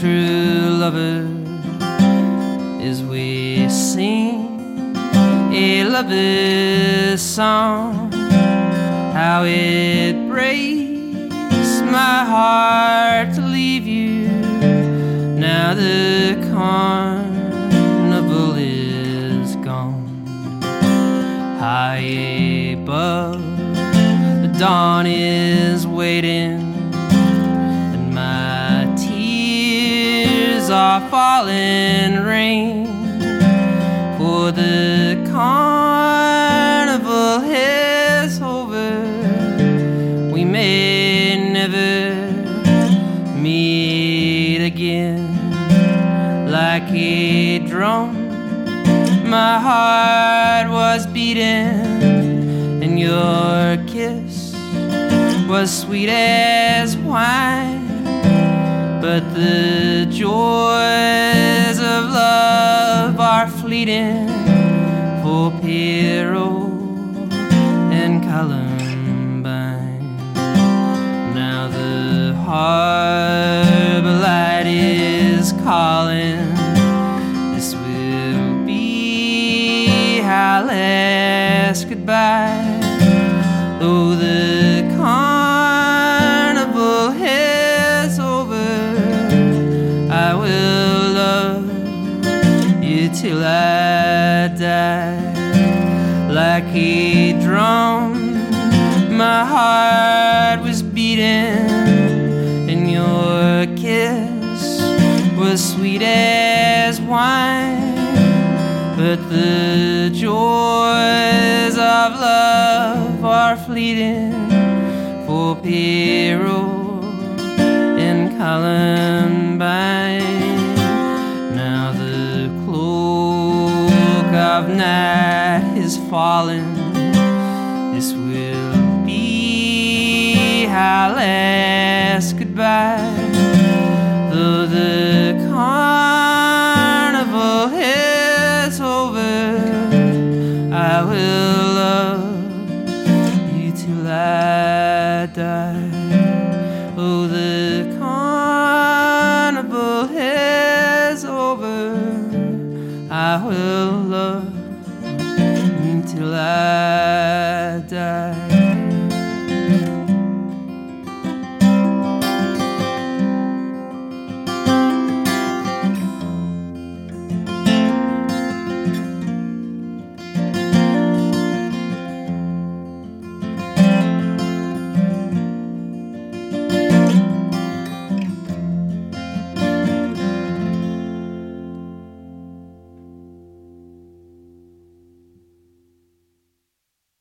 true lovers is we sing a lover's song. How it breaks my heart to leave you. Now the carnival is gone. High above, the dawn is waiting falling rain for the carnival is over. We may never meet again like a drum. My heart was beating, and your kiss was sweet as wine. But the joys of love are fleeting for Pierrot and Columbine. Now the harbor light is calling. This will be our last goodbye. Till I die. Like a drum, my heart was beating, and your kiss was sweet as wine. But the joys of love are fleeting for of night is falling. This will be our last goodbye. love until I.